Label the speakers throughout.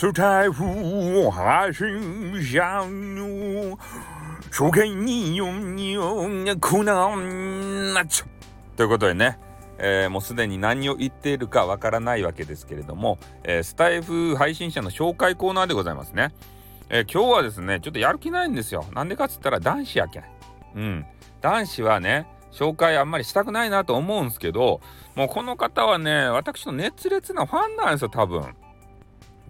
Speaker 1: スタイフを配信者の初見によによくなんなちょということでね、えー、もうすでに何を言っているかわからないわけですけれども、えー、スタイフ配信者の紹介コーナーでございますね。えー、今日はですね、ちょっとやる気ないんですよ。なんでかっつったら男子やけん。うん。男子はね、紹介あんまりしたくないなと思うんですけど、もうこの方はね、私の熱烈なファンなんですよ、多分。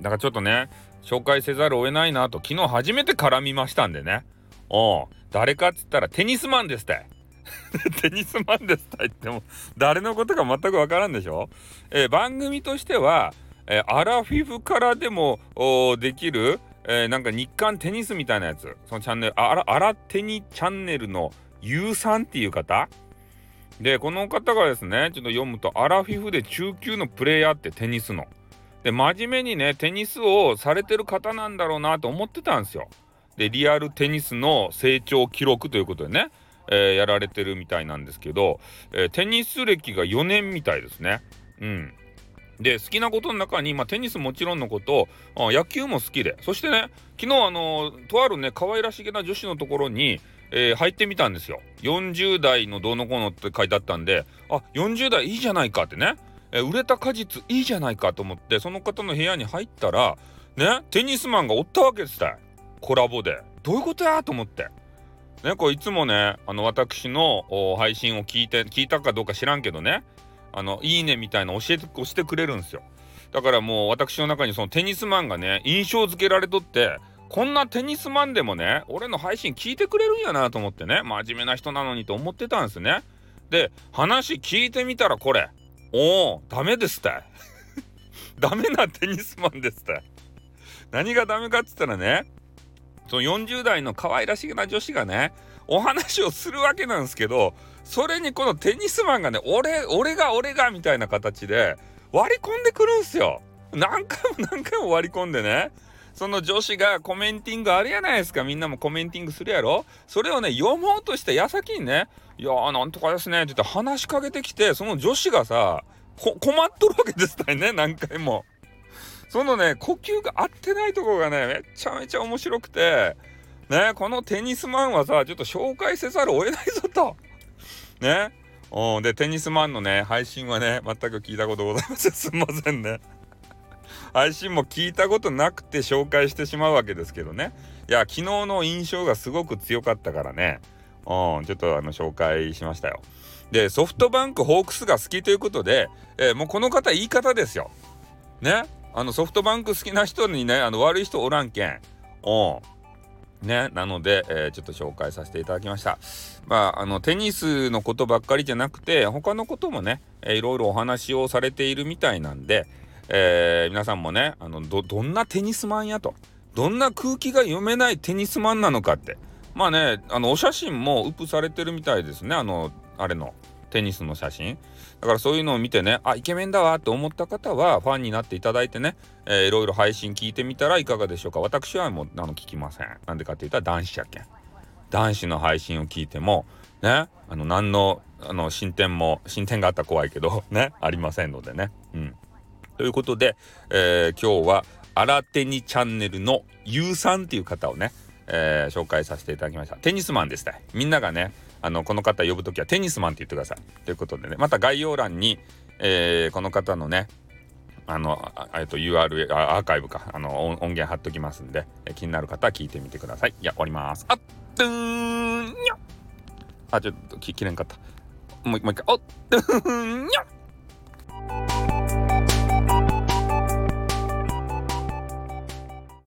Speaker 1: だからちょっとね、紹介せざるを得ないなと、昨日初めて絡みましたんでね。お誰かっつったらテニスマンですって。テニスマンですって言っても、誰のことか全くわからんでしょ？えー、番組としては、えー、アラフィフからでもできる、えー、なんか日韓テニスみたいなやつ。そのチャンネル、あら、あらテニチャンネルの U さんっていう方で、この方がですね、ちょっと読むと、アラフィフで中級のプレイヤーってテニスの。で、真面目にね、テニスをされてる方なんだろうなと思ってたんですよ。で、リアルテニスの成長記録ということでね、えー、やられてるみたいなんですけど、えー、テニス歴が4年みたいですね。うん。で、好きなことの中に、まあ、テニスもちろんのこと、野球も好きで、そしてね、昨日、あのとあるね、可愛らしげな女子のところに、えー、入ってみたんですよ。40代のどうのこうのって書いてあったんで、あ、40代いいじゃないかってね、え、売れた果実いいじゃないかと思って、その方の部屋に入ったら、ね、テニスマンがおったわけですたコラボで。どういうことやと思って。ね、こういつもね、あの、私の配信を聞いて、聞いたかどうか知らんけどね、あの、いいねみたいな教えて、押してくれるんですよ。だからもう私の中にそのテニスマンがね、印象付けられとって、こんなテニスマンでもね、俺の配信聞いてくれるんやなと思ってね、真面目な人なのにと思ってたんですね。で、話聞いてみたらこれ、おお、ダメですって。ダメなテニスマンですって。何がダメかっつったらね、その40代の可愛らしげな女子がね、お話をするわけなんですけど、それにこのテニスマンがね、俺、俺が俺がみたいな形で割り込んでくるんすよ。何回も何回も割り込んでね。その女子がコメンティングあるやないですか。みんなもコメンティングするやろそれをね、読もうとして矢先にね、いやーなんとかですねって言って話しかけてきて、その女子がさ、困っとるわけですたね、何回も。そのね、呼吸が合ってないとこがね、めちゃめちゃ面白くて、ね、このテニスマンはさ、ちょっと紹介せざるを得ないぞと。ね。で、テニスマンのね、配信はね、全く聞いたことございません。すんませんね。配信も聞いたことなくて紹介してしまうわけですけどね。いや、昨日の印象がすごく強かったからね。うん、ちょっとあの紹介しましたよ。で、ソフトバンクホークスが好きということで、えー、もうこの方言い方ですよ。ね？あのソフトバンク好きな人にね、あの悪い人おらんけん。うん。ね、なので、えー、ちょっと紹介させていただきました。まあ、あの、テニスのことばっかりじゃなくて、他のこともね、えー、いろいろお話をされているみたいなんで、えー、皆さんもね、あの、ど、どんなテニスマンやと。どんな空気が読めないテニスマンなのかって。まあね、あの、お写真もウップされてるみたいですね。あの、あれの。テニスの写真だからそういうのを見てねあイケメンだわって思った方はファンになっていただいてね、えー、いろいろ配信聞いてみたらいかがでしょうか私はもうあの聞きませんなんでかって言ったら男子やけん男子の配信を聞いてもねあの何のあの進展も進展があったら怖いけどねありませんのでねうんということで、えー、今日は新手にチャンネルのゆうさんっていう方をね、えー、紹介させていただきましたテニスマンですねみんながねあのこの方呼ぶ時はテニスマンって言ってくださいということでねまた概要欄に、えー、この方のねあの、えっと URL アーカイブかあの音源貼っときますんで、え気になる方は聞いてみてください。いや、おります。あっとーんにゃあ、ちょっとき、きれんかった。もうもう一回、おっとーんにゃ